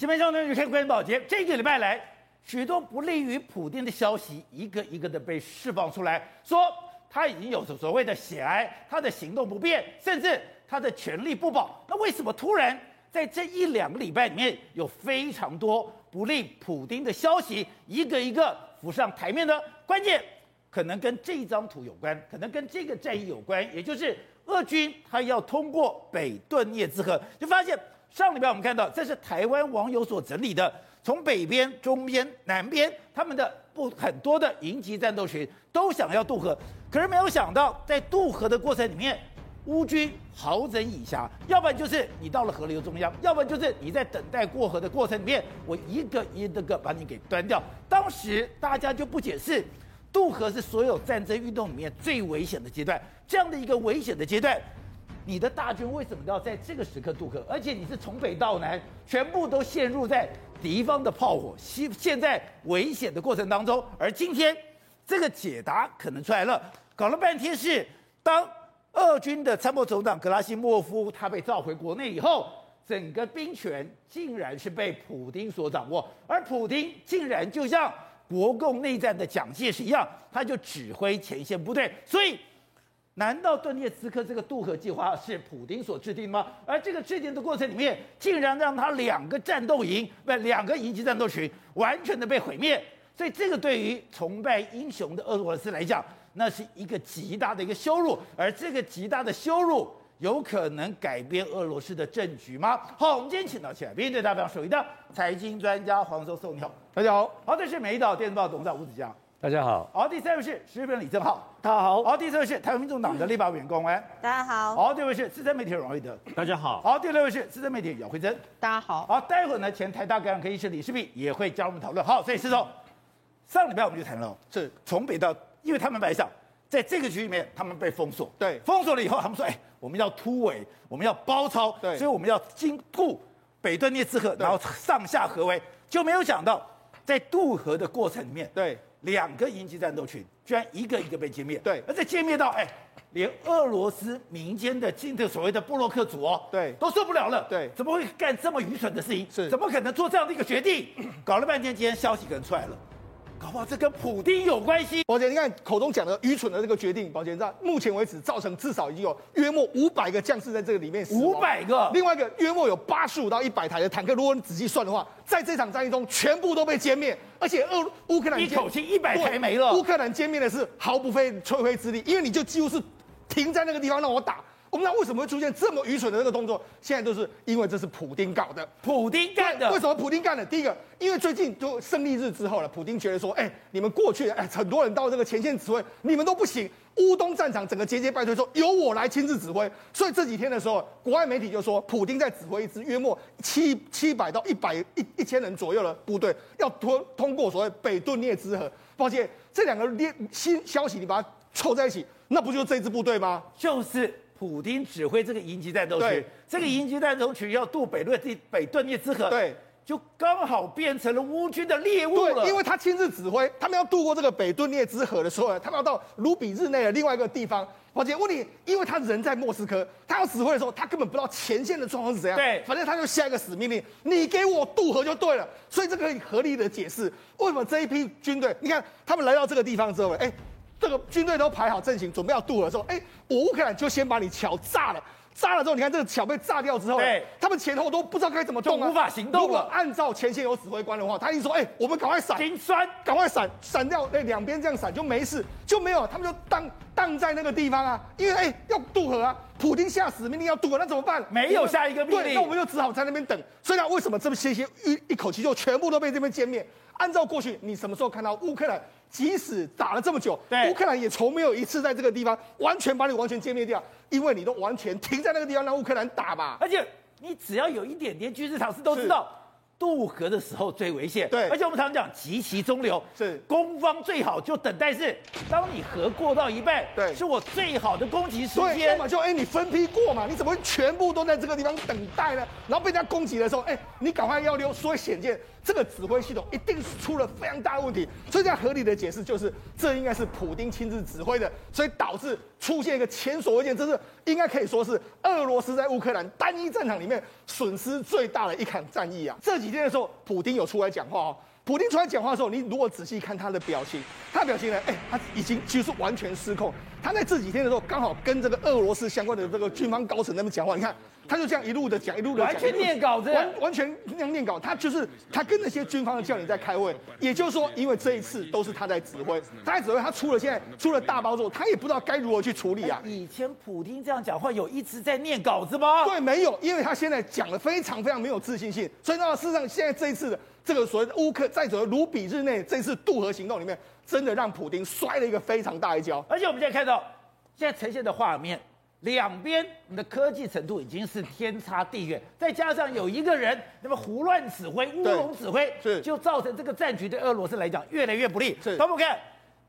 基本上呢，你看关于保洁这个礼拜来，许多不利于普丁的消息，一个一个的被释放出来，说他已经有所谓的血癌，他的行动不便，甚至他的权力不保。那为什么突然在这一两个礼拜里面，有非常多不利普丁的消息，一个一个浮上台面呢？关键可能跟这张图有关，可能跟这个战役有关，也就是俄军他要通过北顿涅兹河，就发现。上礼拜我们看到，这是台湾网友所整理的，从北边、中边、南边，他们的不很多的营级战斗群都想要渡河，可是没有想到，在渡河的过程里面，乌军好整以暇，要不然就是你到了河流中央，要不然就是你在等待过河的过程里面，我一个一个个把你给端掉。当时大家就不解释，渡河是所有战争运动里面最危险的阶段，这样的一个危险的阶段。你的大军为什么要在这个时刻渡河？而且你是从北到南，全部都陷入在敌方的炮火、现现在危险的过程当中。而今天这个解答可能出来了，搞了半天是当俄军的参谋总长格拉西莫夫他被召回国内以后，整个兵权竟然是被普丁所掌握，而普丁竟然就像国共内战的蒋介石一样，他就指挥前线部队，所以。难道顿涅茨克这个渡河计划是普丁所制定吗？而这个制定的过程里面，竟然让他两个战斗营，不，两个营级战斗群完全的被毁灭。所以这个对于崇拜英雄的俄罗斯来讲，那是一个极大的一个羞辱。而这个极大的羞辱，有可能改变俄罗斯的政局吗？好，我们今天请到起来，面对大表首席的财经专家黄教授，你好，大家好。好，这是美丽岛电子报董事长吴子江。大家好，好，第三位是时事李正浩，大家好，好，第四位是台湾民众党的立法委员高虹安，大家好，好，第五位是资深媒体人王瑞德，大家好，好，第六位是资深媒体姚慧珍，大家好，好，待会儿呢，前台大感染科医师李世璧也会加入我们讨论，好，所以是说，上礼拜我们就谈了，是。从北到，因为他们白上在这个区里面，他们被封锁，对，封锁了以后，他们说，哎，我们要突围，我们要包抄，对，所以我们要经渡北顿涅茨河，然后上下合围，就没有想到在渡河的过程里面，对。两个营级战斗群居然一个一个被歼灭，对，而且歼灭到哎，连俄罗斯民间的进的所谓的布洛克族哦，对，都受不了了，对，怎么会干这么愚蠢的事情？是，怎么可能做这样的一个决定？搞了半天，今天消息可能出来了。搞不好这跟普丁有关系。宝姐，你看口中讲的愚蠢的这个决定，宝杰，在目前为止造成至少已经有约莫五百个将士在这个里面死亡。五百个。另外一个约莫有八十五到一百台的坦克，如果你仔细算的话，在这场战役中全部都被歼灭，而且俄乌克兰一口气一百台没了。乌克兰歼灭的是毫不费吹灰之力，因为你就几乎是停在那个地方让我打。我们知道为什么会出现这么愚蠢的这个动作？现在都是因为这是普丁搞的，普丁干的。为什么普丁干的？第一个，因为最近就胜利日之后了，普丁觉得说，哎，你们过去哎很多人到这个前线指挥，你们都不行。乌东战场整个节节败退，说由我来亲自指挥。所以这几天的时候，国外媒体就说，普丁在指挥一支约莫七七百到一百一一千人左右的部队，要通通过所谓北顿涅兹河。抱歉，这两个列新消息你把它凑在一起，那不就是这支部队吗？就是。普丁指挥这个营级战斗群，这个营级战斗群要渡北顿北顿涅兹河，对，就刚好变成了乌军的猎物了。因为他亲自指挥，他们要渡过这个北顿涅兹河的时候，他们要到卢比日内的另外一个地方。宝杰问你，因为他人在莫斯科，他要指挥的时候，他根本不知道前线的状况是怎样。对，反正他就下一个死命令，你给我渡河就对了。所以这个可以合理的解释，为什么这一批军队，你看他们来到这个地方之后，哎。这个军队都排好阵型，准备要渡河的时候，哎，我乌克兰就先把你桥炸了，炸了之后，你看这个桥被炸掉之后，对，他们前后都不知道该怎么动，无法行动。如果按照前线有指挥官的话，他一直说，哎，我们赶快闪，停栓，赶快闪，闪掉，哎，两边这样闪就没事，就没有，他们就荡荡在那个地方啊，因为哎要渡河啊，普京下死命令要渡河，那怎么办？没有下一个命令，对，那我们就只好在那边等。所以呢，为什么这么些些一一口气就全部都被这边歼灭？按照过去，你什么时候看到乌克兰即使打了这么久，乌克兰也从没有一次在这个地方完全把你完全歼灭掉，因为你都完全停在那个地方让乌克兰打吧。而且你只要有一点点军事常识都知道，渡河的时候最危险。对，而且我们常常讲急其中流，是攻方最好就等待是，当你河过到一半，对，是我最好的攻击时间。嘛，就哎、欸，你分批过嘛，你怎么会全部都在这个地方等待呢？然后被人家攻击的时候，哎、欸，你赶快要溜，所以显见。这个指挥系统一定是出了非常大的问题。所以这样合理的解释就是，这应该是普丁亲自指挥的，所以导致出现一个前所未见，这是应该可以说是俄罗斯在乌克兰单一战场里面损失最大的一场战役啊！这几天的时候，普丁有出来讲话哦。普丁出来讲话的时候，你如果仔细看他的表情，他的表情呢，哎，他已经几乎完全失控。他在这几天的时候，刚好跟这个俄罗斯相关的这个军方高层那边讲话，你看，他就这样一路的讲，一路的讲，完全念稿子，完完全那样念稿。他就是他跟那些军方的将领在开会，也就是说，因为这一次都是他在指挥，他在指挥，他出了现在出了大包之后，他也不知道该如何去处理啊。以前普京这样讲话，有一直在念稿子吗？对，没有，因为他现在讲的非常非常没有自信心，所以呢，事实上现在这一次的。这个所谓的乌克在走的卢比日内这次渡河行动里面，真的让普丁摔了一个非常大一跤。而且我们现在看到，现在呈现的画面，两边的科技程度已经是天差地远，再加上有一个人那么胡乱指挥、乌龙指挥，是就造成这个战局对俄罗斯来讲越来越不利。是，我们看，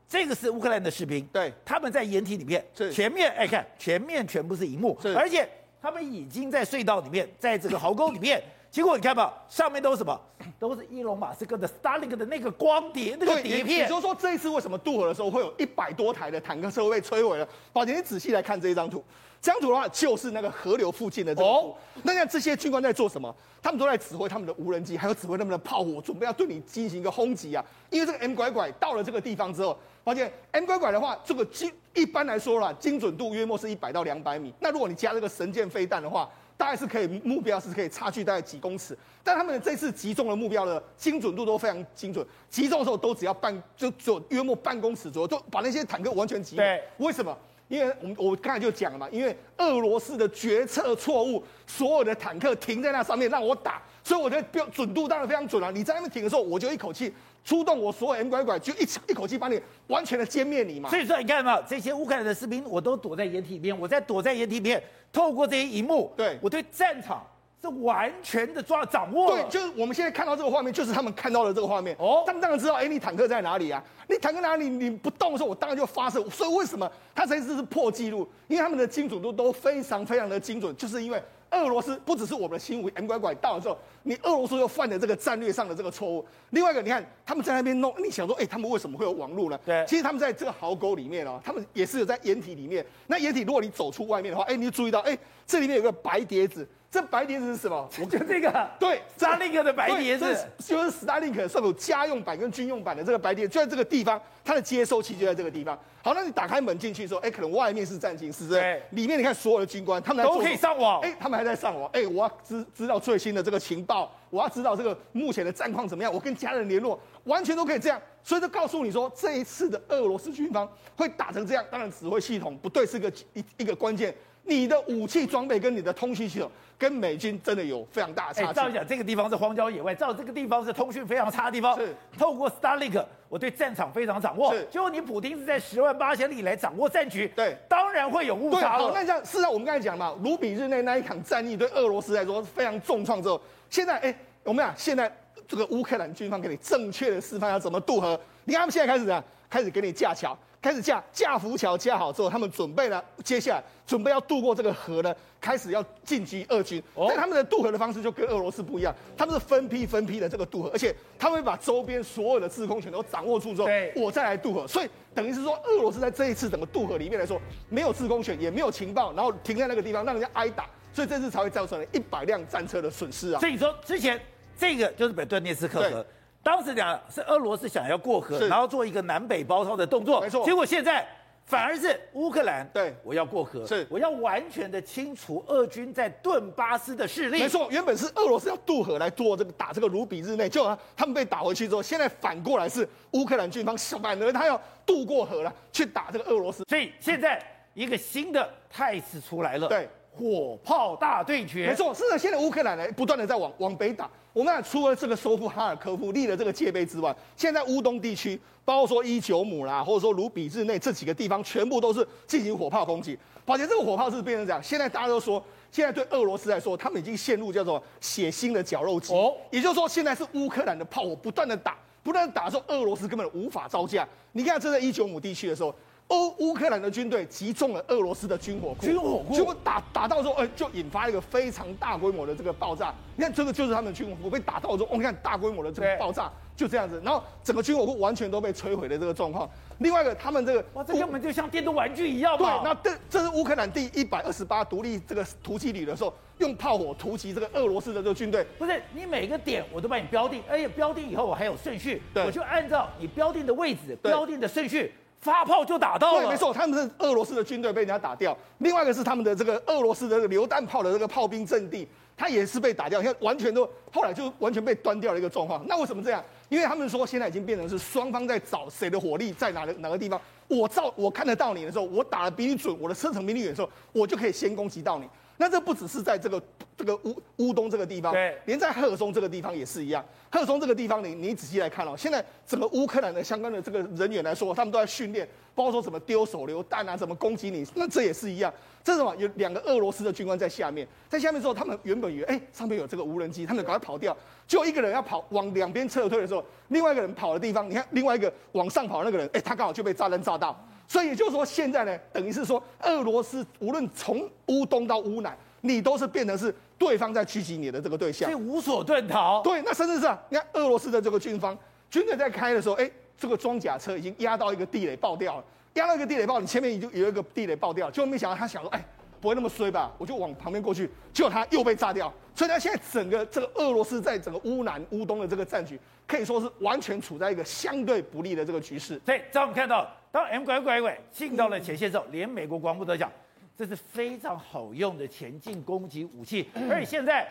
这个是乌克兰的士兵，对，他们在掩体里面，是前面哎看，前面全部是荧幕，是，而且他们已经在隧道里面，在这个壕沟里面。结果你看吧，上面都是什么？都是伊隆马斯克的 Starlink 的那个光碟，那个碟片。也就是说，这一次为什么渡河的时候会有一百多台的坦克车被摧毁了？宝杰，你仔细来看这一张图，这张图的话就是那个河流附近的这个。哦、那像这些军官在做什么？他们都在指挥他们的无人机，还有指挥他们的炮火，准备要对你进行一个轰击啊！因为这个 M 拐拐到了这个地方之后，宝杰，M 拐拐的话，这个精一般来说啦，精准度约莫是一百到两百米。那如果你加这个神箭飞弹的话，大概是可以，目标是可以差距大概几公尺，但他们这次击中的目标的精准度都非常精准，击中的时候都只要半，就只有约莫半公尺左右，就把那些坦克完全击落。对，为什么？因为我们我刚才就讲了嘛，因为俄罗斯的决策错误，所有的坦克停在那上面让我打，所以我的标准度当然非常准啊。你在那边停的时候，我就一口气。出动我所有 M 拐拐，就一一口气把你完全的歼灭你嘛。所以说，你看到没有？这些乌克兰的士兵，我都躲在掩体里面，我在躲在掩体里面，透过这些荧幕，对我对战场是完全的抓掌握。对，就是我们现在看到这个画面，就是他们看到的这个画面。哦，他们当然知道，哎，你坦克在哪里啊？你坦克哪里？你不动的时候，我当然就发射。所以为什么他这次是破纪录？因为他们的精准度都非常非常的精准，就是因为。俄罗斯不只是我们的新武 M 拐拐到了之后，你俄罗斯又犯了这个战略上的这个错误。另外一个，你看他们在那边弄，你想说，哎、欸，他们为什么会有网络呢？对，其实他们在这个壕沟里面哦，他们也是有在掩体里面。那掩体，如果你走出外面的话，哎、欸，你就注意到，哎、欸，这里面有个白碟子。这白碟子是什么？我觉得这个对，Starlink 的白碟子，就是 Starlink 上有家用版跟军用版的这个白碟，就在这个地方，它的接收器就在这个地方。好，那你打开门进去的时候，哎，可能外面是战情室，对，里面你看所有的军官，他们都可以上网，哎，他们还在上网，哎，我要知知道最新的这个情报，我要知道这个目前的战况怎么样，我跟家人联络，完全都可以这样。所以就告诉你说，这一次的俄罗斯军方会打成这样，当然指挥系统不对是个一一个关键。你的武器装备跟你的通讯系统跟美军真的有非常大的差距。照讲，这个地方是荒郊野外，照这个地方是通讯非常差的地方。是，透过 Starlink，我对战场非常掌握。是，结果你普京是在十万八千里来掌握战局。对，当然会有误差。好，那这样，事实上我们刚才讲嘛，卢比日内那一场战役对俄罗斯来说非常重创之后，现在哎，我们讲现在这个乌克兰军方给你正确的示范要怎么渡河。你看他们现在开始怎样？开始给你架桥。开始架架浮桥架好之后，他们准备了，接下来准备要渡过这个河呢，开始要进击俄军。哦、但他们的渡河的方式就跟俄罗斯不一样，他们是分批分批的这个渡河，而且他们会把周边所有的制空权都掌握住之后，对我再来渡河。所以等于是说，俄罗斯在这一次整个渡河里面来说，没有制空权，也没有情报，然后停在那个地方让人家挨打，所以这次才会造成了一百辆战车的损失啊。所以说之前这个就是北顿涅茨克河，当时讲是俄罗斯想要过河，然后做一个南北包抄的动作，没错，结果现在。反而是乌克兰，对，我要过河，是，我要完全的清除俄军在顿巴斯的势力。没错，原本是俄罗斯要渡河来做这个打这个卢比日内，就他们被打回去之后，现在反过来是乌克兰军方反而他要渡过河了去打这个俄罗斯。所以现在一个新的态势出来了，对，火炮大对决。没错，是的，现在乌克兰呢不断的在往往北打。我们俩除了这个收复哈尔科夫立了这个界碑之外，现在乌东地区，包括说伊久姆啦，或者说卢比日内这几个地方，全部都是进行火炮攻击。而且这个火炮是变成这样，现在大家都说，现在对俄罗斯来说，他们已经陷入叫做血腥的绞肉机。哦，也就是说，现在是乌克兰的炮火不断的打，不断的打的时候，俄罗斯根本无法招架。你看这在伊久姆地区的时候，欧乌克兰的军队击中了俄罗斯的军火库，军火库，结果打打到之后，哎，就引发一个非常大规模的这个爆炸。你看，这个就是他们的军火库被打到之后，我你看大规模的这个爆炸，就这样子，然后整个军火库完全都被摧毁的这个状况。另外一个，他们这个哇，这根本就像电动玩具一样。对，那这这是乌克兰第一百二十八独立这个突击旅的时候，用炮火突击这个俄罗斯的这个军队。不是，你每个点我都帮你标定，而且标定以后我还有顺序，我就按照你标定的位置、标定的顺序。发炮就打到了，对，没错，他们是俄罗斯的军队被人家打掉。另外一个是他们的这个俄罗斯的榴弹炮的这个炮兵阵地，它也是被打掉。你看，完全都后来就完全被端掉了一个状况。那为什么这样？因为他们说现在已经变成是双方在找谁的火力在哪个哪个地方。我照我看得到你的时候，我打得比你准，我的射程比你远的时候，我就可以先攻击到你。那这不只是在这个这个乌乌东这个地方，对，连在赫松这个地方也是一样。赫松这个地方，你你仔细来看哦，现在整个乌克兰的相关的这个人员来说，他们都在训练，包括说什么丢手榴弹啊，怎么攻击你，那这也是一样。这是什么？有两个俄罗斯的军官在下面，在下面之后，他们原本以为哎上面有这个无人机，他们赶快跑掉，就一个人要跑往两边撤退的时候，另外一个人跑的地方，你看另外一个往上跑的那个人，哎，他刚好就被炸弹炸到。所以也就是说，现在呢，等于是说，俄罗斯无论从乌东到乌南，你都是变成是对方在狙击你的这个对象，所以无所遁逃。对，那甚至是啊，你看俄罗斯的这个军方军队在开的时候，哎，这个装甲车已经压到一个地雷爆掉了，压到一个地雷爆，你前面已经有一个地雷爆掉，结果没想到他想说，哎，不会那么衰吧？我就往旁边过去，结果他又被炸掉。所以他现在整个这个俄罗斯在整个乌南乌东的这个战局，可以说是完全处在一个相对不利的这个局势。所以，在我们看到。当 M 拐拐拐进到了前线之后，连美国国防部都讲，这是非常好用的前进攻击武器。而且现在，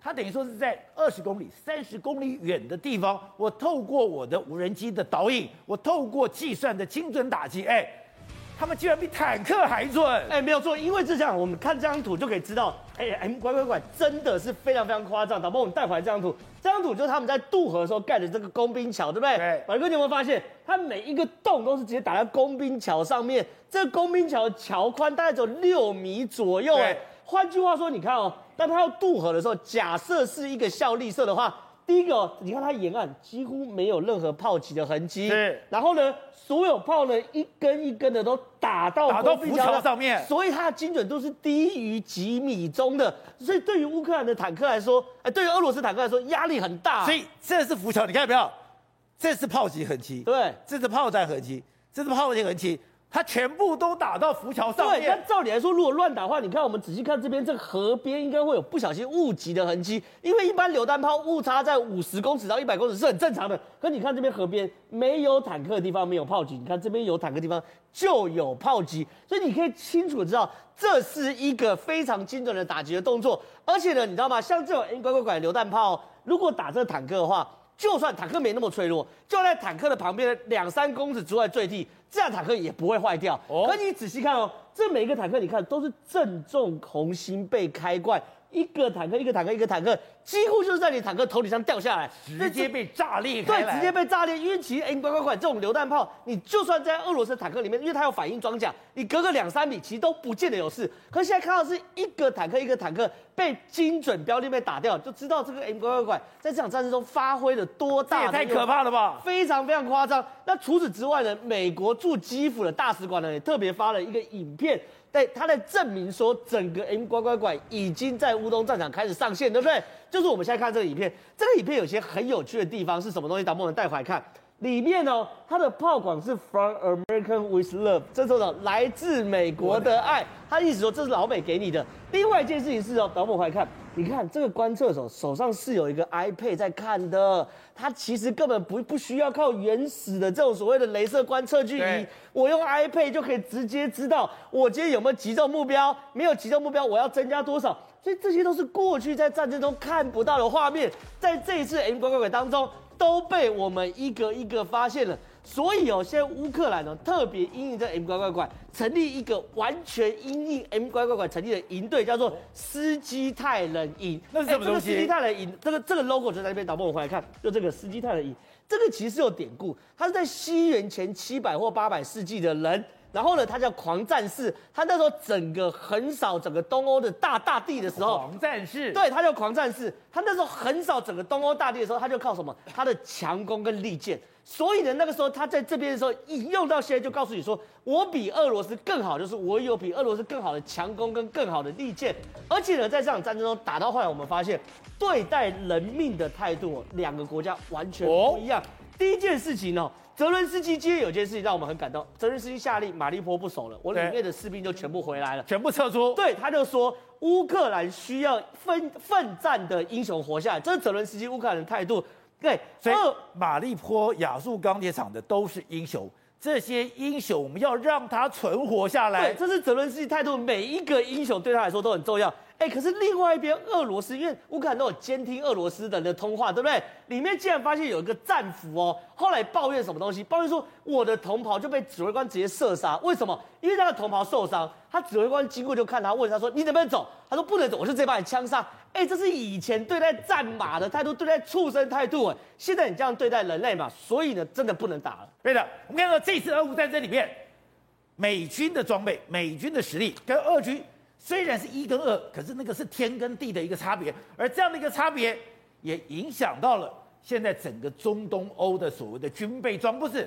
它等于说是在二十公里、三十公里远的地方，我透过我的无人机的导引，我透过计算的精准打击，哎。他们居然比坦克还准！哎，没有错，因为这样，我们看这张图就可以知道，哎，M 乖乖拐真的是非常非常夸张。导播，我们带回来这张图，这张图就是他们在渡河的时候盖的这个工兵桥，对不对？对。马哥，你有没有发现，它每一个洞都是直接打在工兵桥上面？这个工兵桥的桥宽大概只有六米左右。哎，换句话说，你看哦，当他要渡河的时候，假设是一个效力射的话。第一个，你看它沿岸几乎没有任何炮击的痕迹，是。然后呢，所有炮呢一根一根的都打到打到浮桥上面，所以它的精准度是低于几米中的。所以对于乌克兰的坦克来说，哎，对于俄罗斯坦克来说压力很大。所以这是浮桥，你看到没有？这是炮击痕迹，对，这是炮弹痕迹，这是炮击痕迹。它全部都打到浮桥上面。对，那照理来说，如果乱打的话，你看我们仔细看这边这个河边，应该会有不小心误击的痕迹。因为一般榴弹炮误差在五十公尺到一百公尺是很正常的。可你看这边河边没有坦克的地方没有炮击，你看这边有坦克地方就有炮击，所以你可以清楚的知道这是一个非常精准的打击的动作。而且呢，你知道吗？像这种 M 拐拐拐榴弹炮，如果打这坦克的话，就算坦克没那么脆弱，就在坦克的旁边两三公尺之外坠地。这样坦克也不会坏掉。哦，可你仔细看哦，这每一个坦克，你看都是正中红心被开罐。一个坦克，一个坦克，一个坦克，几乎就是在你坦克头顶上掉下来，直接被炸裂开。对，直接被炸裂。因为其实 M 乖乖拐这种榴弹炮，你就算在俄罗斯坦克里面，因为它有反应装甲，你隔个两三米，其实都不见得有事。可是现在看到是一个坦克，一个坦克被精准标定被打掉，就知道这个 M 乖乖拐在这场战争中发挥了多大。这也太可怕了吧！非常非常夸张。那除此之外呢，美国驻基辅的大使馆呢，也特别发了一个影片。对，他在证明说，整个 M 乖乖拐已经在乌东战场开始上线，对不对？就是我们现在看这个影片，这个影片有些很有趣的地方是什么东西？导播们带回来看，里面哦，它的炮管是 From American with Love，这种的来自美国的爱，他意思说这是老美给你的。另外一件事情是哦，导播回来看。你看这个观测手手上是有一个 iPad 在看的，它其实根本不不需要靠原始的这种所谓的镭射观测距离，我用 iPad 就可以直接知道我今天有没有击中目标，没有击中目标，我要增加多少，所以这些都是过去在战争中看不到的画面，在这一次 M 拐拐拐当中都被我们一个一个发现了。所以哦，现在乌克兰呢特别因应这 M 拐拐拐，成立一个完全因应 M 拐拐拐成立的营队，叫做斯基泰人营。那是什么东西？这个斯基泰人营，这个这个 logo 就在那边，导播我们回来看，就这个斯基泰人营，这个其实是有典故，它是在西元前七百或八百世纪的人。然后呢，他叫狂战士。他那时候整个横扫整个东欧的大大地的时候，狂战士。对，他叫狂战士。他那时候横扫整个东欧大地的时候，他就靠什么？他的强攻跟利剑。所以呢，那个时候他在这边的时候，一用到现在就告诉你说，我比俄罗斯更好，就是我有比俄罗斯更好的强攻跟更好的利剑。而且呢，在这场战争中打到后来，我们发现对待人命的态度，两个国家完全不一样。哦、第一件事情呢，泽伦斯基今天有件事情让我们很感动，泽伦斯基下令马利坡不守了，我里面的士兵就全部回来了，全部撤出。对，他就说乌克兰需要奋奋战的英雄活下来，这是泽伦斯基乌克兰的态度。对，所以马利坡、亚速钢铁厂的都是英雄，这些英雄我们要让他存活下来。对，这是泽伦斯基态度，每一个英雄对他来说都很重要。哎，可是另外一边，俄罗斯因为乌克兰都有监听俄罗斯人的通话，对不对？里面竟然发现有一个战俘哦，后来抱怨什么东西？抱怨说我的同袍就被指挥官直接射杀，为什么？因为他的同袍受伤，他指挥官经过就看他，问他说：“你能不能走？”他说：“不能走，我就直接把你枪杀。”哎，这是以前对待战马的态度，对待畜生态度。哎，现在你这样对待人类嘛？所以呢，真的不能打了。对的，我们看到这次俄乌战争里面，美军的装备、美军的实力跟俄军。虽然是一跟二，可是那个是天跟地的一个差别，而这样的一个差别也影响到了现在整个中东欧的所谓的军备装。不是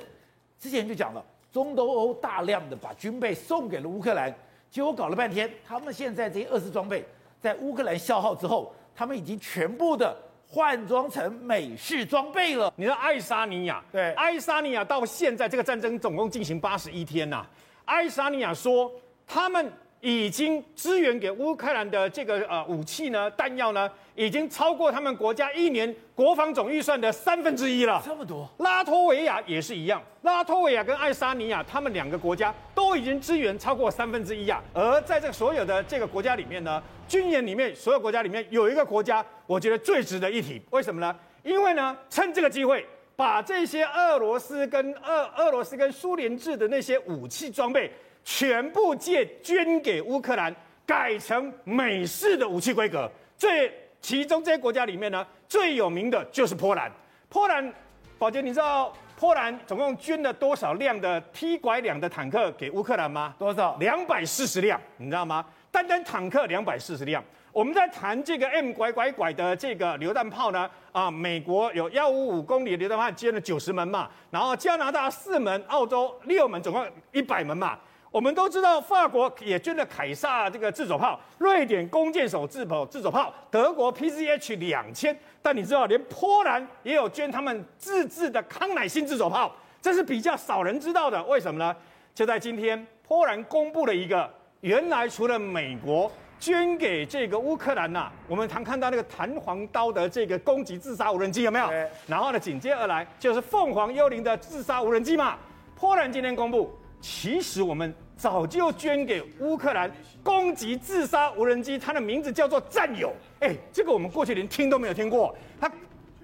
之前就讲了，中东欧大量的把军备送给了乌克兰，结果搞了半天，他们现在这些二次装备在乌克兰消耗之后，他们已经全部的换装成美式装备了。你说爱沙尼亚，对，爱沙尼亚到现在这个战争总共进行八十一天呐、啊，爱沙尼亚说他们。已经支援给乌克兰的这个呃武器呢，弹药呢，已经超过他们国家一年国防总预算的三分之一了。这么多。拉脱维亚也是一样，拉脱维亚跟爱沙尼亚，他们两个国家都已经支援超过三分之一啊。而在这个所有的这个国家里面呢，军演里面所有国家里面有一个国家，我觉得最值得一提。为什么呢？因为呢，趁这个机会，把这些俄罗斯跟俄俄罗斯跟苏联制的那些武器装备。全部借捐给乌克兰，改成美式的武器规格。最其中这些国家里面呢，最有名的就是波兰。波兰，宝杰，你知道波兰总共捐了多少辆的 T 拐两的坦克给乌克兰吗？多少？两百四十辆，你知道吗？单单坦克两百四十辆。我们在谈这个 M 拐拐拐的这个榴弹炮呢，啊，美国有幺五五公里的榴弹炮捐了九十门嘛，然后加拿大四门，澳洲六门，总共一百门嘛。我们都知道，法国也捐了凯撒这个自走炮，瑞典弓箭手自走自走炮，德国 PZH 两千，但你知道，连波兰也有捐他们自制的康乃馨自走炮，这是比较少人知道的。为什么呢？就在今天，波兰公布了一个，原来除了美国捐给这个乌克兰呐、啊，我们常看到那个弹簧刀的这个攻击自杀无人机有没有？然后呢，紧接而来就是凤凰幽灵的自杀无人机嘛。波兰今天公布，其实我们。早就捐给乌克兰攻击自杀无人机，它的名字叫做“战友”。哎，这个我们过去连听都没有听过。它，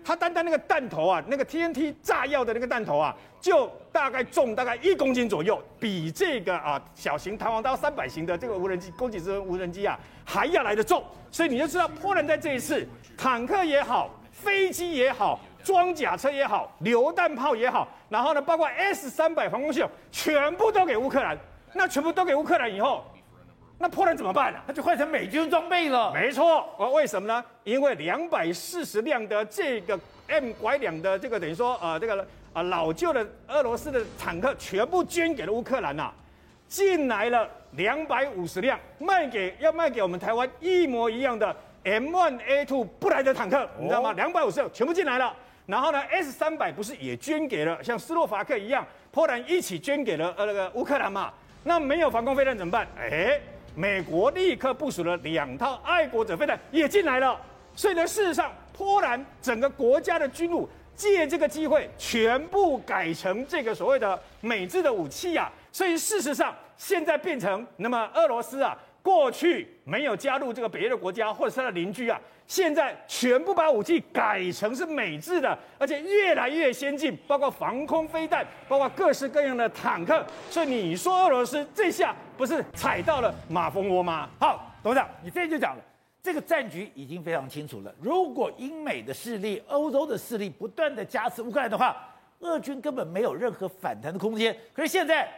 它单单那个弹头啊，那个 TNT 炸药的那个弹头啊，就大概重大概一公斤左右，比这个啊小型弹簧刀三百型的这个无人机攻击之无人机啊还要来得重。所以你就知道，波兰在这一次坦克也好，飞机也好。装甲车也好，榴弹炮也好，然后呢，包括 S 三百防空系统，全部都给乌克兰。那全部都给乌克兰以后，那波兰怎么办呢？他就换成美军装备了。没错，我为什么呢？因为两百四十辆的这个 M 拐两的这个等于说呃这个呃老旧的俄罗斯的坦克全部捐给了乌克兰呐、啊，进来了两百五十辆，卖给要卖给我们台湾一模一样的 M1A2 布莱德坦克，你知道吗？两百五十辆全部进来了。然后呢，S 三百不是也捐给了像斯洛伐克一样，波兰一起捐给了呃那个乌克兰嘛？那没有防空飞弹怎么办？哎，美国立刻部署了两套爱国者飞弹也进来了。所以呢，事实上，波兰整个国家的军务借这个机会全部改成这个所谓的美制的武器啊。所以事实上，现在变成那么俄罗斯啊，过去没有加入这个北约的国家或者是他的邻居啊。现在全部把武器改成是美制的，而且越来越先进，包括防空飞弹，包括各式各样的坦克。所以你说俄罗斯这下不是踩到了马蜂窝吗？好，董事长，你这就讲了，这个战局已经非常清楚了。如果英美的势力、欧洲的势力不断的加持乌克兰的话，俄军根本没有任何反弹的空间。可是现在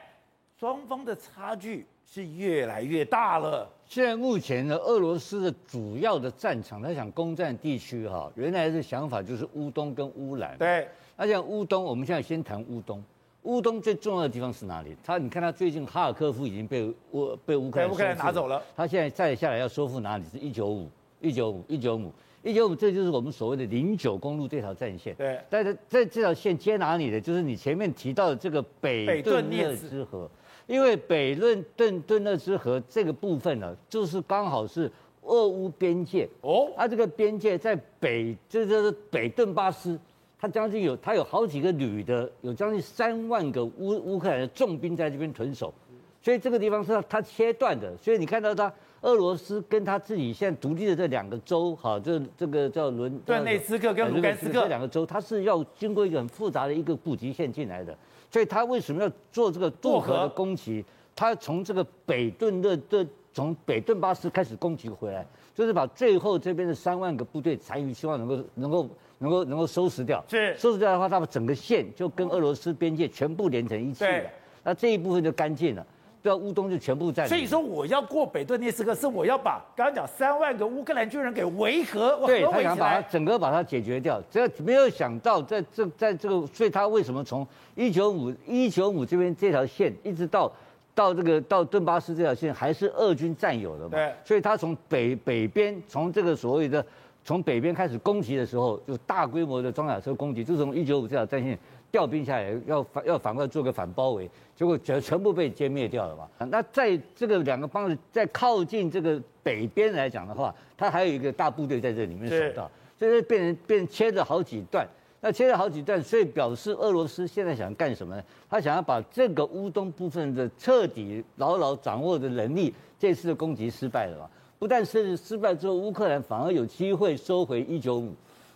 双方的差距是越来越大了。现在目前呢，俄罗斯的主要的战场，他想攻占地区哈，原来的想法就是乌东跟乌兰。对，那讲乌东，我们现在先谈乌东。乌东最重要的地方是哪里？他你看他最近哈尔科夫已经被乌被乌克兰乌克兰拿走了，他现在再下来要收复哪里？是一九五一九五一九五一九五，这就是我们所谓的零九公路这条战线。对，但是在这条线接哪里的？就是你前面提到的这个北顿涅茨河，因为北顿顿顿涅茨河这个部分呢，就是刚好是俄乌边界哦，它这个边界在北，这就是北顿巴斯。它将近有，它有好几个旅的，有将近三万个乌乌克兰的重兵在这边屯守，所以这个地方是它切断的。所以你看到他俄罗斯跟他自己现在独立的这两个州，哈，这这个叫伦顿内斯克跟卢甘斯克这两个州，他是要经过一个很复杂的一个补给线进来的。所以他为什么要做这个渡河的攻击？他从这个北顿的的从北顿巴斯开始攻击回来，就是把最后这边的三万个部队残余，希望能够能够。能够能够收拾掉，是收拾掉的话，他们整个线就跟俄罗斯边界全部连成一气了。那这一部分就干净了，对啊，乌东就全部占领。所以说，我要过北顿涅茨克，是我要把刚刚讲三万个乌克兰军人给围合，对，他想把它整个把它解决掉。只要没有想到，在这在这个，所以他为什么从一九五一九五这边这条线一直到到这个到顿巴斯这条线还是俄军占有的嘛？对，所以他从北北边从这个所谓的。从北边开始攻击的时候，就大规模的装甲车攻击，就从一九五这条战线调兵下来，要反要反过来做个反包围，结果全全部被歼灭掉了嘛。那在这个两个方式在靠近这个北边来讲的话，它还有一个大部队在这里面守到，所以变成变成切了好几段。那切了好几段，所以表示俄罗斯现在想干什么呢？他想要把这个乌东部分的彻底牢牢掌握的能力，这次的攻击失败了嘛。不但是失败之后，乌克兰反而有机会收回一九五，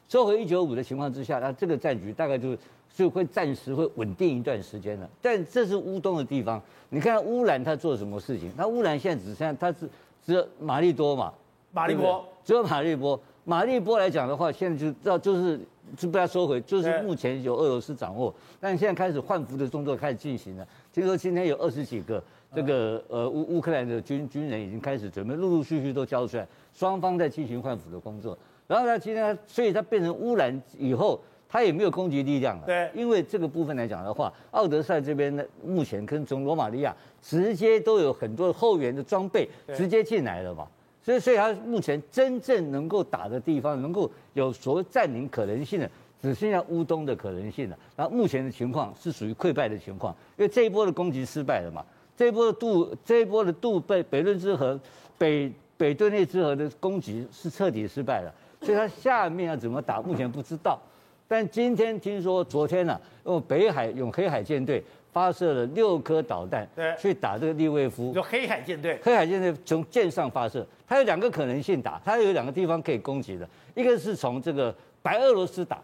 收回一九五的情况之下，那这个战局大概就就会暂时会稳定一段时间了。但这是乌东的地方，你看乌兰他做什么事情？那乌兰现在只剩下他是只有马利多嘛，马利波只有马利波。马利波来讲的话，现在就知道就是就被他收回，就是目前由俄罗斯掌握。但现在开始换服的动作开始进行了，听说今天有二十几个。这个呃乌乌克兰的军军人已经开始准备，陆陆续续都交出来，双方在进行换服的工作。然后呢，今天所以它变成乌兰以后，他也没有攻击力量了。对，因为这个部分来讲的话，奥德赛这边呢，目前跟从罗马尼亚直接都有很多后援的装备直接进来了嘛。所以，所以他目前真正能够打的地方，能够有所谓占领可能性的，只剩下乌东的可能性了。然后目前的情况是属于溃败的情况，因为这一波的攻击失败了嘛。这一波的渡，这一波的渡北北顿之河，北北顿涅之河的攻击是彻底失败了，所以他下面要怎么打，目前不知道。但今天听说，昨天呢、啊，用北海用黑海舰队发射了六颗导弹，对，去打这个利维夫。就黑海舰队，黑海舰队从舰上发射，它有两个可能性打，它有两个地方可以攻击的，一个是从这个白俄罗斯打。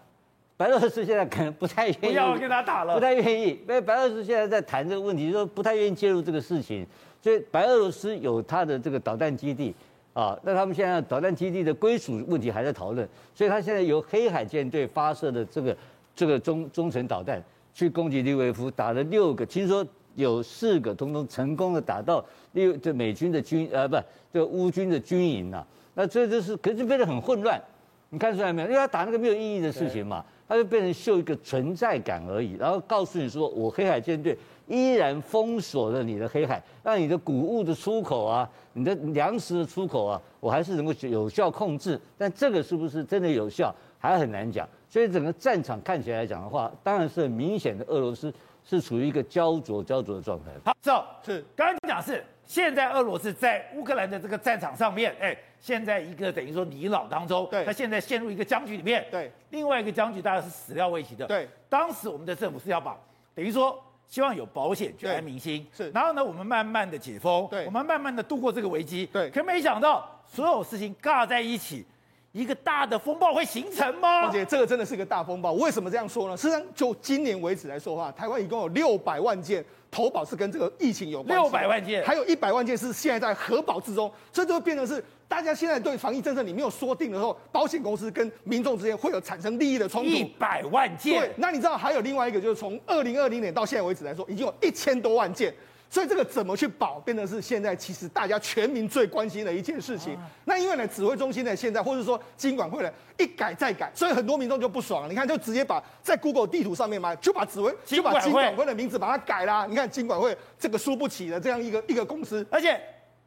白俄罗斯现在可能不太愿意，不要跟他打了，不太愿意，因为白俄罗斯现在在谈这个问题，说不太愿意介入这个事情。所以白俄罗斯有它的这个导弹基地啊，那他们现在导弹基地的归属问题还在讨论。所以他现在由黑海舰队发射的这个这个中中程导弹去攻击利维夫，打了六个，听说有四个通通成功的打到利这美军的军呃不这个乌军的军营呐。那这就是可是变得很混乱，你看出来没有？因为他打那个没有意义的事情嘛。他就变成秀一个存在感而已，然后告诉你说，我黑海舰队依然封锁了你的黑海，让你的谷物的出口啊，你的粮食的出口啊，我还是能够有效控制。但这个是不是真的有效，还很难讲。所以整个战场看起来来讲的话，当然是很明显的，俄罗斯是处于一个焦灼焦灼的状态。好，走是刚刚讲是现在俄罗斯在乌克兰的这个战场上面，哎。现在一个等于说泥老当中，对，他现在陷入一个僵局里面，对，另外一个僵局大概是始料未及的，对。当时我们的政府是要把，等于说希望有保险去安民心，是。然后呢，我们慢慢的解封，对，我们慢慢的度过这个危机，对。可没想到所有事情尬在一起，一个大的风暴会形成吗？而且这个真的是个大风暴。为什么这样说呢？实际上，就今年为止来说的话，台湾一共有六百万件。投保是跟这个疫情有关，六百万件，还有一百万件是现在在核保之中，所以就会变成是大家现在对防疫政策你没有说定的时候，保险公司跟民众之间会有产生利益的冲突。一百万件，对，那你知道还有另外一个，就是从二零二零年到现在为止来说，已经有一千多万件。所以这个怎么去保，变成是现在其实大家全民最关心的一件事情。那因为呢，指挥中心呢现在或者说金管会呢一改再改，所以很多民众就不爽了。你看，就直接把在 Google 地图上面嘛，就把指挥就把金管会的名字把它改啦。你看金管会这个输不起的这样一个一个公司，而且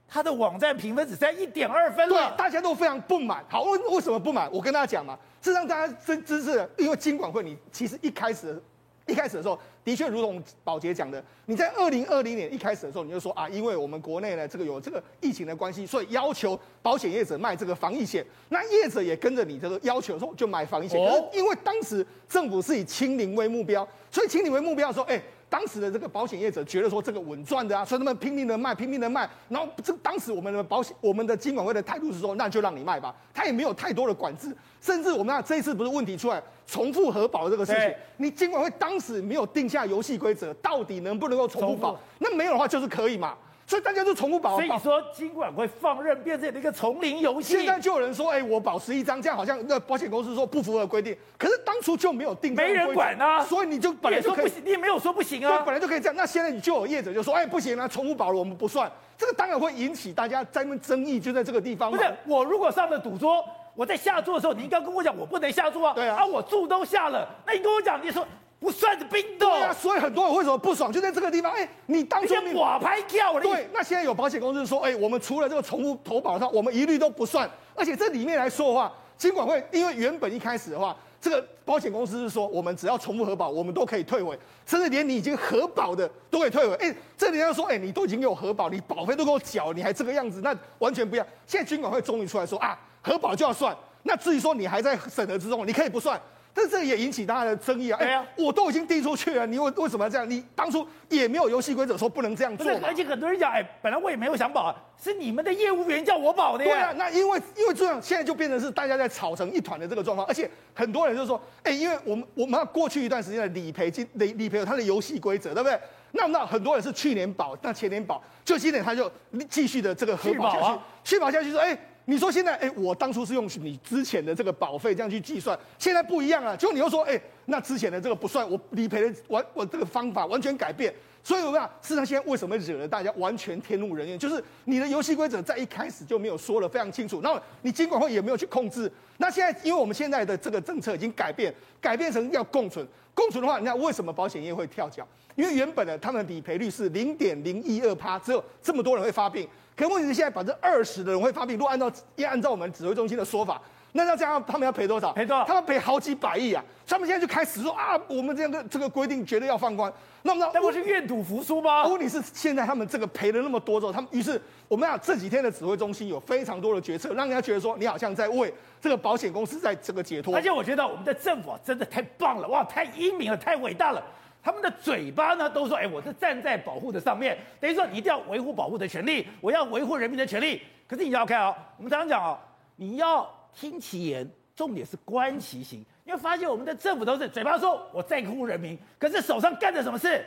它的网站评分只在一点二分了。对，大家都非常不满。好，为为什么不满？我跟大家讲嘛，是让大家真知识，因为金管会你其实一开始一开始的时候。的确，如同宝杰讲的，你在二零二零年一开始的时候，你就说啊，因为我们国内呢，这个有这个疫情的关系，所以要求保险业者卖这个防疫险，那业者也跟着你这个要求说就买防疫险。可是因为当时政府是以清零为目标，所以清零为目标的时候，哎。当时的这个保险业者觉得说这个稳赚的啊，所以他们拼命的卖，拼命的卖。然后这当时我们的保险，我们的金管会的态度是说，那就让你卖吧，他也没有太多的管制。甚至我们看这一次不是问题出来，重复核保这个事情，你金管会当时没有定下游戏规则，到底能不能够重复保？那没有的话就是可以嘛。所以大家就重复保，所以说金管会放任变成一个丛林游戏。现在就有人说，哎，我保十一张，这样好像那保险公司说不符合规定。可是当初就没有定，没人管啊。所以你就本来就不行，你也没有说不行啊。对，本来就可以这样。那现在你就有业者就说，哎，不行啊，重复保了我们不算。这个当然会引起大家在那争议，就在这个地方。不是，我如果上了赌桌，我在下注的时候，你应该跟我讲，我不能下注啊。对啊。啊，我注都下了，那你跟我讲，你说。不算是冰冻。对啊，所以很多人为什么不爽，就在这个地方。哎、欸，你当初你瓦拍跳了。对，那现在有保险公司说，哎、欸，我们除了这个重复投保上，我们一律都不算。而且这里面来说的话，金管会因为原本一开始的话，这个保险公司是说，我们只要重复核保，我们都可以退回，甚至连你已经核保的都可以退回。哎、欸，这里要说，哎、欸，你都已经给我核保，你保费都给我缴，你还这个样子，那完全不一样。现在金管会终于出来说啊，核保就要算。那至于说你还在审核之中，你可以不算。但是这也引起大家的争议啊！哎呀，我都已经递出去了，你为为什么要这样？你当初也没有游戏规则说不能这样做。而且很多人讲，哎，本来我也没有想保，是你们的业务员叫我保的呀。对啊，那因为因为这样，现在就变成是大家在吵成一团的这个状况。而且很多人就说，哎，因为我们我们要过去一段时间的理赔金理理赔有它的游戏规则，对不对？那那很多人是去年保，那前年保，就今年他就继续的这个核保下去，续保下去说，哎。你说现在，哎，我当初是用你之前的这个保费这样去计算，现在不一样了。就你又说，哎，那之前的这个不算，我理赔的完，我这个方法完全改变。所以我们讲，事实上现在为什么惹得大家完全天怒人怨？就是你的游戏规则在一开始就没有说得非常清楚，然后你监管会也没有去控制。那现在，因为我们现在的这个政策已经改变，改变成要共存。共存的话，你看为什么保险业会跳脚？因为原本的他们的理赔率是零点零一二趴，只有这么多人会发病。可问题是现在百分之二十的人会发病，如果按照要按照我们指挥中心的说法，那要这样他们要赔多少？赔多少？他们赔好几百亿啊！他们现在就开始说啊，我们这样的这个规定绝对要放宽。那么那不是愿赌服输吗？问题是现在他们这个赔了那么多之后，他们于是我们讲这几天的指挥中心有非常多的决策，让人家觉得说你好像在为这个保险公司在这个解脱。而且我觉得我们的政府真的太棒了，哇，太英明了，太伟大了。他们的嘴巴呢都说，哎，我是站在保护的上面，等于说你一定要维护保护的权利，我要维护人民的权利。可是你要看、哦，我们常常讲、哦，你要听其言，重点是观其行。你会发现我们的政府都是嘴巴说我在乎人民，可是手上干的什么事？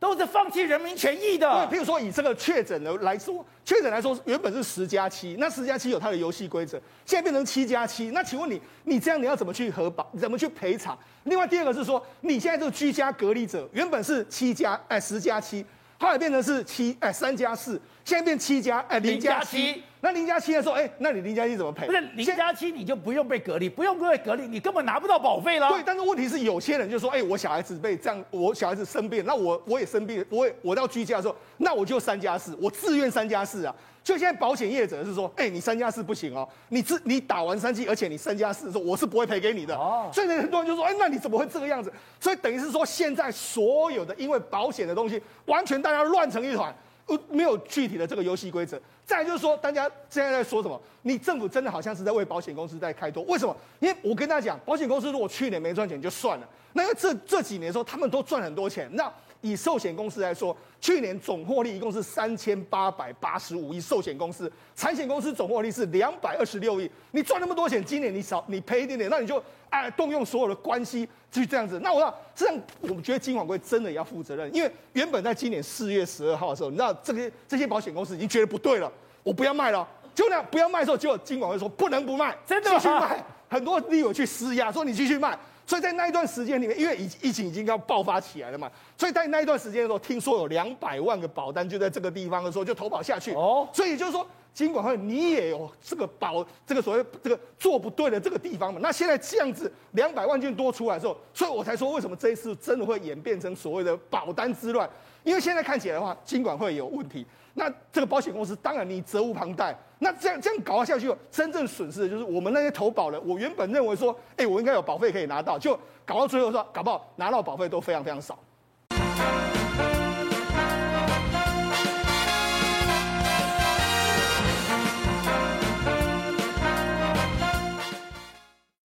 都是放弃人民权益的。对，譬如说以这个确诊的来说，确诊来说原本是十加七，那十加七有它的游戏规则，现在变成七加七。那请问你，你这样你要怎么去核保？怎么去赔偿？另外第二个是说，你现在这个居家隔离者原本是七加哎十加七，后来变成是七哎三加四，现在变七加哎零加七。那零加七的时候，哎，那你零加七怎么赔？不是零加七，你就不用被隔离，不用被隔离，你根本拿不到保费了。对，但是问题是有些人就说，哎，我小孩子被这样，我小孩子生病，那我我也生病，我也我到居家的时候，那我就三加四，我自愿三加四啊。就现在保险业者是说，哎，你三加四不行哦，你自你打完三剂，而且你三加四的时候，我是不会赔给你的。哦。所以很多人就说，哎，那你怎么会这个样子？所以等于是说，现在所有的因为保险的东西，完全大家乱成一团。没有具体的这个游戏规则。再就是说，大家现在在说什么？你政府真的好像是在为保险公司在开脱？为什么？因为我跟大家讲，保险公司如果去年没赚钱就算了，那因为这这几年的时候他们都赚很多钱。那以寿险公司来说，去年总获利一共是三千八百八十五亿，寿险公司、产险公司总获利是两百二十六亿。你赚那么多钱，今年你少你赔一点点，那你就哎动用所有的关系去这样子。那我说，这样我们觉得金管会真的也要负责任，因为原本在今年四月十二号的时候，你知道这些这些保险公司已经觉得不对了，我不要卖了，就那样不要卖的时候，结果金管会说不能不卖，真的继续卖，很多利友去施压说你继续卖。所以在那一段时间里面，因为疫疫情已经要爆发起来了嘛，所以在那一段时间的时候，听说有两百万个保单就在这个地方的时候就投保下去。哦，所以也就是说。金管会，你也有这个保这个所谓这个做不对的这个地方嘛？那现在这样子两百万件多出来之后，所以我才说为什么这一次真的会演变成所谓的保单之乱？因为现在看起来的话，金管会有问题，那这个保险公司当然你责无旁贷。那这样这样搞下去，真正损失的就是我们那些投保人。我原本认为说，哎，我应该有保费可以拿到，就搞到最后说，搞不好拿到保费都非常非常少。